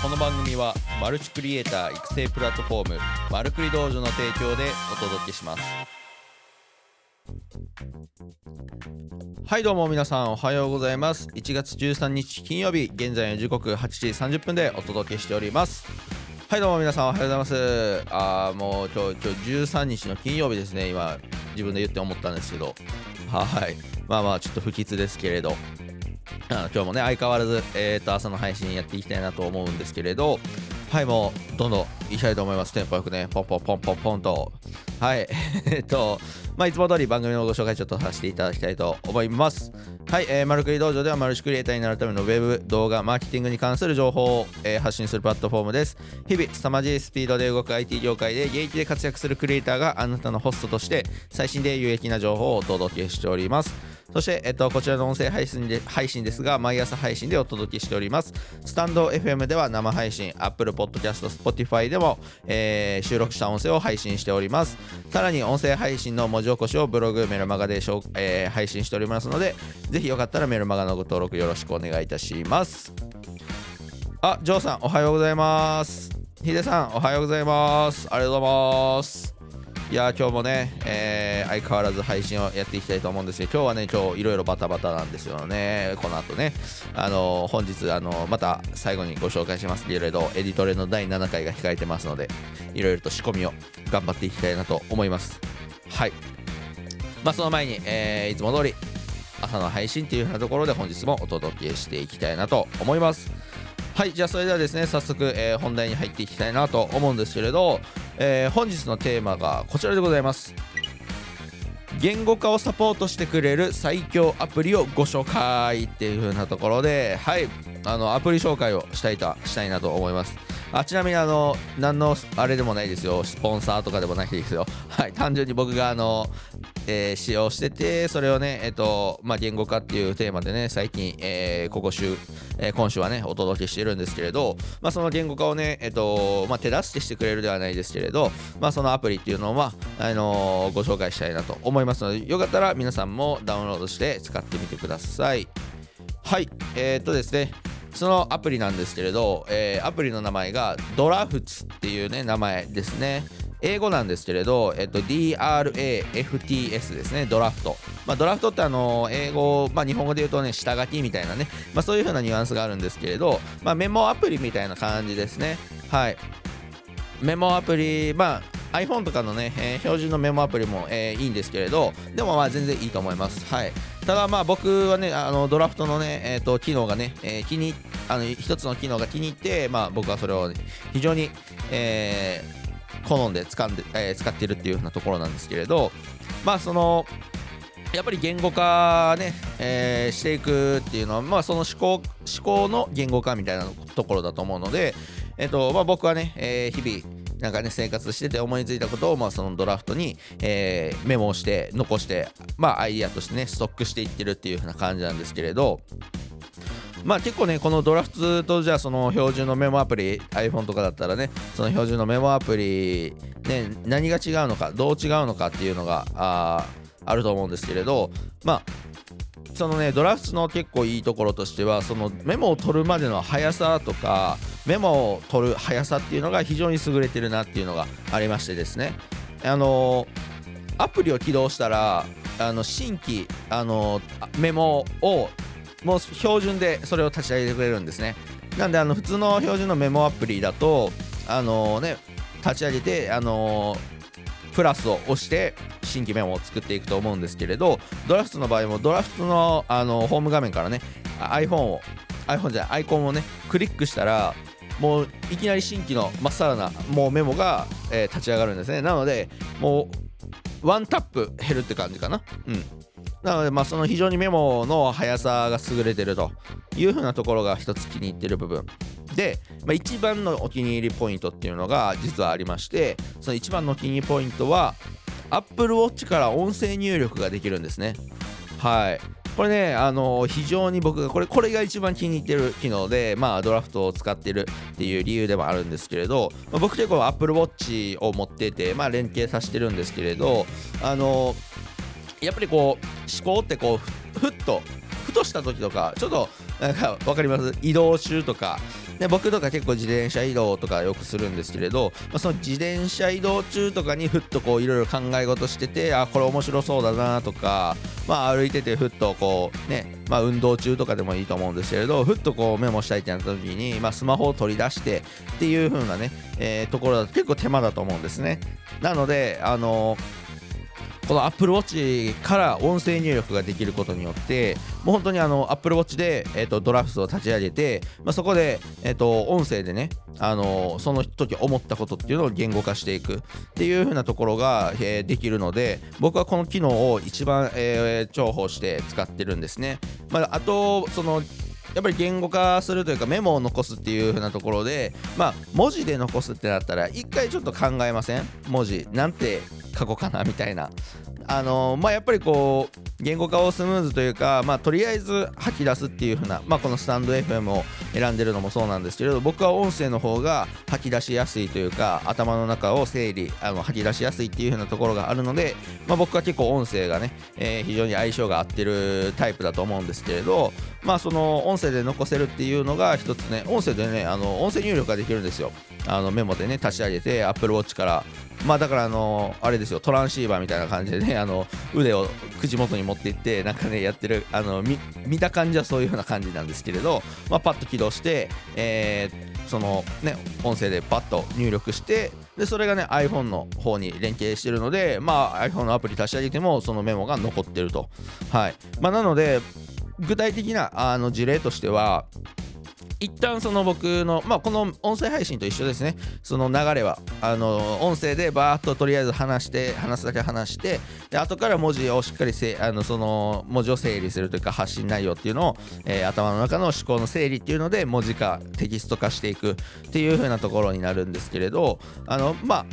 この番組はマルチクリエイター育成プラットフォームマルクリ道場の提供でお届けします。はいどうも皆さんおはようございます。1月13日金曜日現在の時刻8時30分でお届けしております。はいどうも皆さんおはようございます。あーもう今日今日13日の金曜日ですね。今自分で言って思ったんですけど。はい。まあまあちょっと不吉ですけれど。あの今日もね相変わらず、えー、と朝の配信やっていきたいなと思うんですけれどはいもうどんどんいきたいと思います。テンポよくねポンポンポンポンポンと。はい えっとまあいつも通り番組のご紹介ちょっとさせていただきたいと思います。はい、えー、マルクリ道場ではマルチクリエイターになるためのウェブ動画マーケティングに関する情報を、えー発信するプラットフォームです。日々凄まじいスピードで動く IT 業界で現役で活躍するクリエイターがあなたのホストとして最新で有益な情報をお届けしております。そして、えっと、こちらの音声配信で配信ですが、毎朝配信でお届けしております。スタンド FM では生配信、Apple Podcast、Spotify でも、えー収録した音声を配信しております。さらに、音声配信の文字起こしをブログ、メルマガで、えー配信しておりますので、ぜひよかったらメルマガのご登録よろしくお願いいたします。あ、ジョーさん、おはようございます。ヒデさん、おはようございます。ありがとうございます。いやー今日もね、えー相変わらず配信をやっていきたいと思うんですけど今日はね今日いろいろバタバタなんですよね。この後ね。あのー本日あのーまた最後にご紹介します。けれどエディトレの第7回が控えてますのでいろいろと仕込みを頑張っていきたいなと思います。はい。まあその前に、えーいつも通り朝の配信っていうようなところで本日もお届けしていきたいなと思います。はいじゃあそれではですね早速、えー本題に入っていきたいなと思うんですけれど、えー本日のテーマがこちらでございます。言語化をサポートしてくれる最強アプリをご紹介っていう風なところではいあのアプリ紹介をしたいとしたいなと思います。あちなみにあの何のあれでもないですよ。スポンサーとかでもないですよ。はい単純に僕があの、えー使用しててそれをねえっ、とまあ言語化っていうテーマでね最近、えーここ週、えー今週はねお届けしてるんですけれどまあその言語化をねえっ、とまあ手助けしてくれるではないですけれどまあそのアプリっていうのはあのご紹介したいなと思いますのでよかったら皆さんもダウンロードして使ってみてください。はい。えーとですねそのアプリなんですけれど、えーアプリの名前がドラフツっていうね名前ですね。英語なんですけれど、えっと、DRAFTS ですね、ドラフト。まあ、ドラフトってあの、英語、まあ、日本語で言うとね、下書きみたいなね、まあ、そういう風なニュアンスがあるんですけれど、まあ、メモアプリみたいな感じですね。はい。メモアプリ、まあ、iPhone とかのね、えー標準のメモアプリも、えーいいんですけれど、でもまあ全然いいと思います。はい。ただまあ僕はね、あのドラフトのね、えー、と機能がね、えー気にあの一つの機能が気に入って、まあ僕はそれを、ね、非常に、えー好んで使んで、えー使っているっていうようなところなんですけれど、まあその、やっぱり言語化ね、えーしていくっていうのは、まあ、その思考思考の言語化みたいなところだと思うので、えっとまあ、僕はね、えー日々なんかね生活してて思いついたことを、まあ、そのドラフトに、えーメモをして残して、まあ、アイディアとしてねストックしていってるっていう風な感じなんですけれどまあ結構ねこのドラフトとじゃあその標準のメモアプリ iPhone とかだったらねその標準のメモアプリね何が違うのかどう違うのかっていうのがああると思うんですけれどまあそのねドラフトの結構いいところとしてはそのメモを取るまでの速さとかメモを取る速さっていうのが非常に優れてるなっていうのがありましてですね。あのアプリを起動したらあの新規あのメモをもう標準でそれを立ち上げてくれるんですね。なんであの普通の標準のメモアプリだとあのね立ち上げてあのプラスを押して新規メモを作っていくと思うんですけれどドラフトの場合もドラフトのあのホーム画面からね iPhone を iPhone じゃないアイコンをねクリックしたらもういきなり新規のまっさらなもうメモが、えー立ち上がるんですね。なのでもうワンタップ減るって感じかな。うん。なので、まあ、その非常にメモの速さが優れてるというふうなところが一つ気に入ってる部分。で、まあ、一番のお気に入りポイントっていうのが実はありましてその一番のお気に入りポイントは Apple Watch から音声入力ができるんですね。はい。これね、あの非常に僕がこれこれが一番気に入ってる機能で、まあ、ドラフトを使ってるっていう理由でもあるんですけれど、まあ僕結構 Apple Watch を持ってて、まあ、連携させてるんですけれど、あのやっぱりこう思考ってこうふふっとふとした時とかちょっとなんか分かります？移動中とか。で僕とか結構自転車移動とかよくするんですけれど、まあ、その自転車移動中とかにふっとこういろいろ考え事しててあこれ面白そうだなとか、まあ、歩いててふっとこうね、まあ、運動中とかでもいいと思うんですけれどふっとこうメモしたいってなった時に、まあ、スマホを取り出してっていう風なね、えー、ところだと結構手間だと思うんですね。なのであのーこの Apple Watch から音声入力ができることによってもう本当にあの Apple Watch で、えーと、ドラフトを立ち上げて、まあ、そこで、えーと、音声でね、あのー、その時思ったことっていうのを言語化していくっていう風なところが、えー、できるので僕はこの機能を一番、えー、重宝して使ってるんですね。まあ、あとそのやっぱり言語化するというかメモを残すっていう風なところでまあ文字で残すってなったら一回ちょっと考えません？文字。なんて書こうかなみたいな。あのまあやっぱりこう言語化をスムーズというか、まあ、とりあえず吐き出すっていう風な、まあ、このスタンド FM を選んでるのもそうなんですけれど僕は音声の方が吐き出しやすいというか頭の中を整理あの吐き出しやすいっていう風なところがあるので、まあ、僕は結構音声がね、えー、非常に相性が合ってるタイプだと思うんですけれどまあその音音声で残せるっていうのが一つね音声でねあの音声入力ができるんですよ。あのメモでね立ち上げて Apple Watch から。まあだからあのあれですよトランシーバーみたいな感じでねあの腕を口元に持っていってなんかねやってるあの見た感じはそういうような感じなんですけれど、まあ、パッと起動して、えー、そのね音声でパッと入力してでそれがね iPhone の方に連携してるのでまあ iPhone のアプリ立ち上げてもそのメモが残ってると。はい。まあなので具体的なあの事例としては一旦その僕の、まあ、この音声配信と一緒ですね、その流れは、あの音声でバーっととりあえず話して、話すだけ話して、で後から文字をしっかりせあのその文字を整理するというか、発信内容っていうのを、えー、頭の中の思考の整理っていうので、文字化、テキスト化していくっていう風なところになるんですけれど、あのまあ、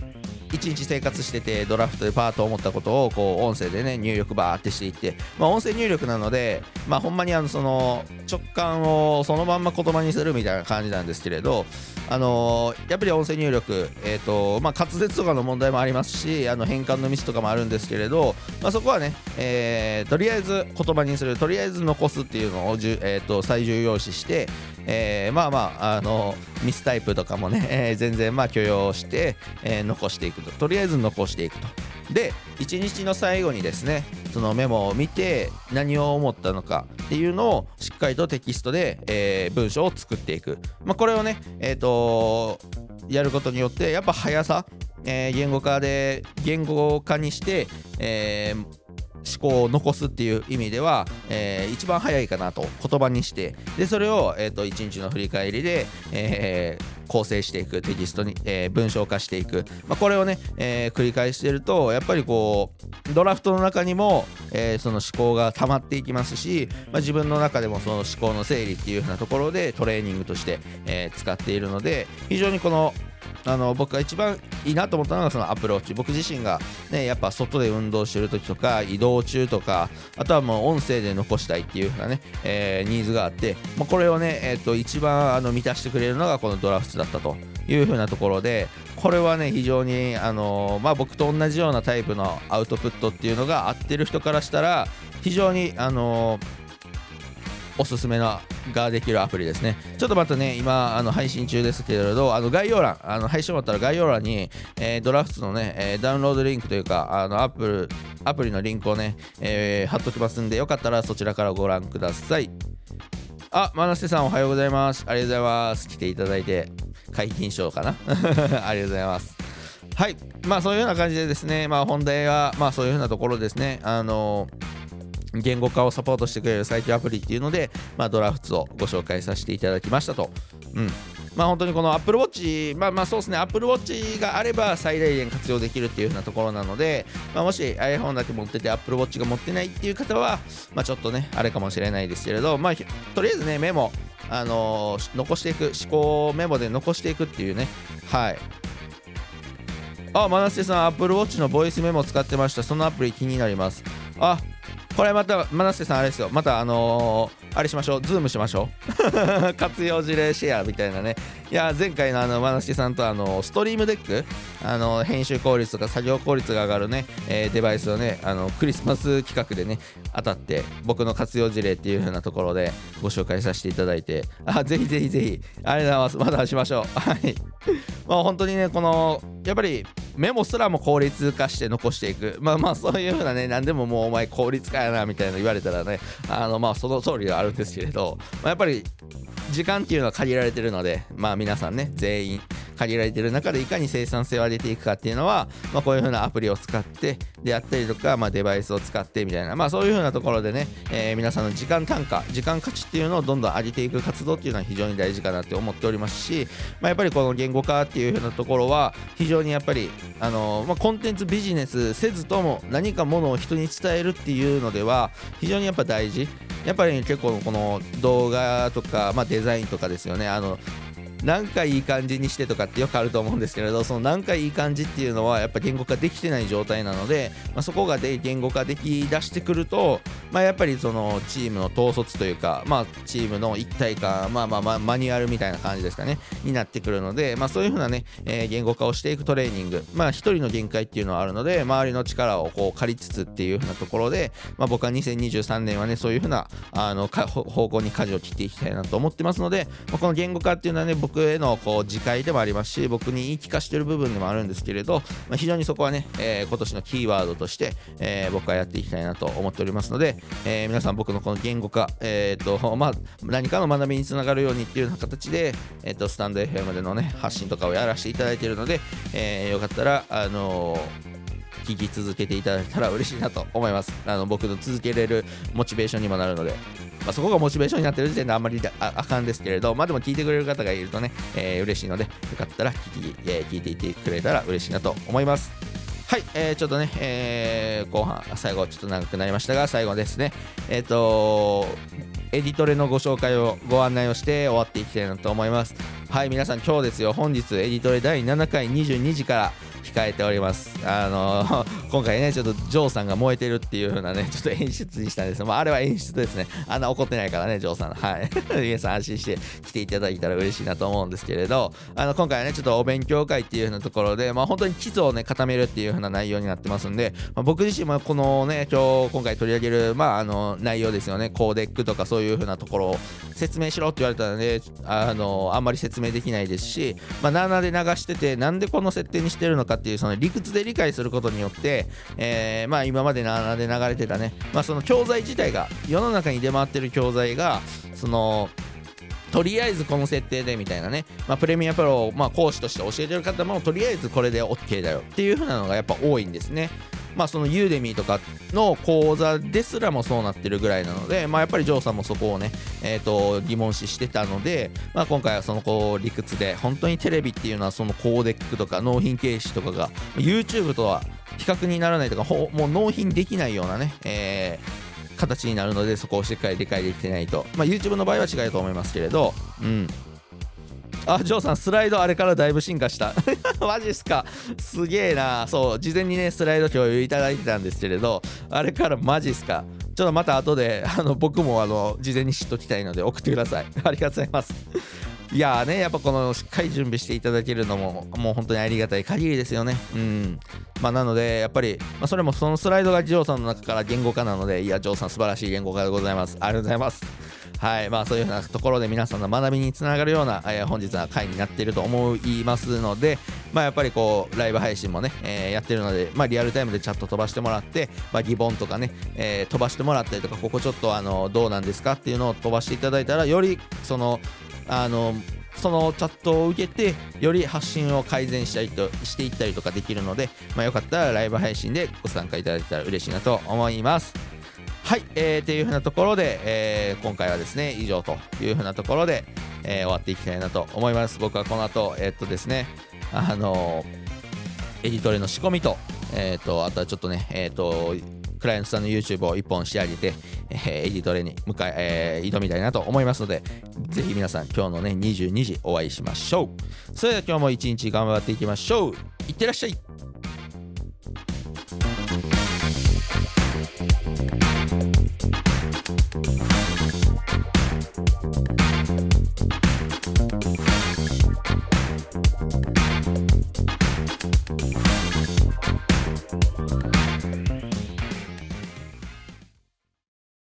一日生活しててドラフトでパーと思ったことをこう音声でね入力バーってしていって、まあ、音声入力なので、まあ、ほんまにあのその直感をそのまんま言葉にするみたいな感じなんですけれど、あの、やっぱり音声入力、えとまあ、滑舌とかの問題もありますしあの変換のミスとかもあるんですけれど、まあ、そこはね、え、とりあえず言葉にするとりあえず残すっていうのをじゅ、えと、最重要視して、えー、まあまあ、あのミスタイプとかもね、えー、全然まあ許容して、えー、残していくと。とりあえず残していくと。で一日の最後にですねそのメモを見て何を思ったのかっていうのをしっかりとテキストで、えー、文章を作っていく、まあ、これをねえっ、ー、とやることによってやっぱ速さ、えー、言語化で言語化にして、えー考を残すっていう意味では、えー、一番早いかなと言葉にしてでそれを、えーと、1日の振り返りで、えー、構成していくテキストに、えー、文章化していく、まあ、これをね、えー、繰り返してるとやっぱりこうドラフトの中にも、えー、その思考が溜まっていきますし、まあ、自分の中でもその思考の整理っていう風なところでトレーニングとして、えー、使っているので非常にこのあの僕が一番いいなと思ったのがそのアプローチ。僕自身がねやっぱ外で運動してる時とか移動中とかあとはもう音声で残したいっていう風なね、えー、ニーズがあって、まあ、これをね、えー、と一番あの満たしてくれるのがこのドラフトだったという風なところでこれはね非常にあのまあ僕と同じようなタイプのアウトプットっていうのが合ってる人からしたら非常にあのおすすめなができるアプリですね。ちょっとまたね、今、あの配信中ですけれど、あの概要欄、あの配信終わったら概要欄に、えー、ドラフトのね、えー、ダウンロードリンクというか、あのアップル、アプリのリンクをね、えー、貼っときますんで、よかったらそちらからご覧ください。あ、マナステさんおはようございます。ありがとうございます。来ていただいて、解禁賞かな？ありがとうございます。はい。まあそういうような感じでですね、まあ本題は、まあそういうようなところですね。あのー言語化をサポートしてくれる最強アプリっていうので、まあ、ドラフツをご紹介させていただきましたと。うんまあ、本当にこの Apple Watch、まあまあそうですね、Apple Watch があれば最大限活用できるっていう風なところなので、まあ、もし iPhone だけ持ってて Apple Watch が持ってないっていう方は、まあ、ちょっとね、あれかもしれないですけれど、まあ、とりあえずね、メモ、あのー、残していく、思考メモで残していくっていうね、はい。あ、マナステさん、Apple Watch のボイスメモ使ってました。そのアプリ気になります。あ、これまた、マナステさんあれですよ。また、あのー、あれしましょう。ズームしましょう。活用事例シェアみたいなね。いや前回のあのまなしさんとあのストリームデック。あの編集効率とか作業効率が上がるね、えー、デバイスをねあのクリスマス企画でね当たって僕の活用事例っていう風なところでご紹介させていただいて。あぜひぜひぜひ。ありがとうございます。またしましょう。はい。まあ本当にねこのやっぱりメモすらも効率化して残していく。まあまあそういうふうなね何でももうお前効率化やなみたいな言われたらねあのまあその通りではあるんですけれど、まあ、やっぱり時間っていうのは限られてるのでまあ皆さんね全員限られてる中でいかに生産性を上げていくかっていうのは、まあ、こういう風なアプリを使ってであったりとか、まあ、デバイスを使ってみたいな、まあ、そういう風なところでね、えー、皆さんの時間単価時間価値っていうのをどんどん上げていく活動っていうのは非常に大事かなって思っておりますし、まあ、やっぱりこの言語化っていう風なところは非常にやっぱり、あのー、まあ、コンテンツビジネスせずとも何かものを人に伝えるっていうのでは非常にやっぱ大事。やっぱり、結構この動画とか、まあ、デザインとかですよね。あのなんかいい感じにしてとかってよくあると思うんですけれどそのなんかいい感じっていうのはやっぱ言語化できてない状態なので、まあ、そこがで言語化できだしてくると、まあ、やっぱりそのチームの統率というか、まあ、チームの一体感、まあまあまあマニュアルみたいな感じですかねになってくるので、まあ、そういうふうなね、えー、言語化をしていくトレーニングまあ一人の限界っていうのはあるので周りの力をこう借りつつっていうふうなところで、まあ、僕は2023年はねそういうふうなあの方向に舵を切っていきたいなと思ってますので、まあ、この言語化っていうのはね僕へのこう自戒でもありますし僕に言い聞かしてる部分でもあるんですけれど、まあ、非常にそこはね、えー、今年のキーワードとして、えー、僕はやっていきたいなと思っておりますので、えー、皆さん僕のこの言語化、えーと まあ、何かの学びにつながるようにっていうような形で、えーと、スタンド FM でのね発信とかをやらせていただいているので、えー、よかったらあの聞き続けていただいたら嬉しいなと思います。あの僕の続けれるモチベーションにもなるので、まあ、そこがモチベーションになってる時点であんまりああかんですけれど、まあでも聞いてくれる方がいるとね、えー、嬉しいので、よかったら聞き、えー、聞いていてくれたら嬉しいなと思います。はい、えー、ちょっとね、えー、後半、最後ちょっと長くなりましたが、最後ですね、えっ、ー、とエディトレのご紹介をご案内をして終わっていきたいなと思います。はい、皆さん今日ですよ、本日エディトレ第7回22時から控えております。あの 今回ね、ちょっとジョーさんが燃えてるっていう風なね、ちょっと演出にしたんですまあ、あれは演出ですね。あんな怒ってないからね、ジョーさん。はい。皆さん安心して来ていただいたら嬉しいなと思うんですけれど、あの、今回はね、ちょっとお勉強会っていう風なところで、まあ、本当に基礎をね、固めるっていう風な内容になってますんで、まあ、僕自身もこのね、今日、今回取り上げる、まあ、あの、内容ですよね、コーデックとかそういう風なところを説明しろって言われたらね、あの、あんまり説明できないですし、まあ、7で流してて、なんでこの設定にしてるのかっていう、その理屈で理解することによって、えー、まあ今まで7で流れてたね、まあ、その教材自体が世の中に出回ってる教材がそのとりあえずこの設定でみたいなね、まあ、プレミアプロをまあ講師として教えてる方もとりあえずこれで OK だよっていう風なのがやっぱ多いんですね。まあそのユーデミーとかの講座ですらもそうなってるぐらいなので、まあやっぱりジョーさんもそこをね、えっ、ー、と疑問視してたので、まあ今回はそのこう理屈で、本当にテレビっていうのはそのコーデックとか納品形式とかが YouTube とは比較にならないとか、もう納品できないようなね、えー、形になるのでそこをしっかり理解できてないと、まあ、YouTube の場合は違うと思いますけれど、うん、あ、ジョーさん、スライドあれからだいぶ進化した。マジっすか？すげえな。そう、事前にね、スライド共有いただいてたんですけれど、あれからマジっすか？ちょっとまた後で、あの、僕もあの、事前に知っときたいので送ってください。ありがとうございます。いやーね、やっぱこのしっかり準備していただけるのも、もう本当にありがたい限りですよね。うん。まあ、なので、やっぱり、まあ、それもそのスライドがジョーさんの中から言語化なので、いや、ジョーさん素晴らしい言語化でございます。ありがとうございます。はいまあ、そういうようなところで皆さんの学びにつながるような、えー、本日は回になっていると思いますので、まあ、やっぱりこうライブ配信もね、えー、やってるので、まあ、リアルタイムでチャット飛ばしてもらって、まあ、疑問とかね、えー、飛ばしてもらったりとかここちょっとあのどうなんですか？っていうのを飛ばしていただいたらよりそのあのそのチャットを受けてより発信を改善したりとしていったりとかできるので、まあ、よかったらライブ配信でご参加いただけたら嬉しいなと思います。はい、えー、っていうふうなところで、えー、今回はですね、以上というふうなところで、えー、終わっていきたいなと思います。僕はこの後、えー、っとですね、あのエディトレの仕込みと、えー、っと、あとはちょっとね、え、っと、クライアントさんの YouTube を1本仕上げて、えー、エディトレに向かい、えー、挑みたいなと思いますので、ぜひ皆さん、今日のね、22時お会いしましょう。それでは今日も一日頑張っていきましょう。いってらっしゃい。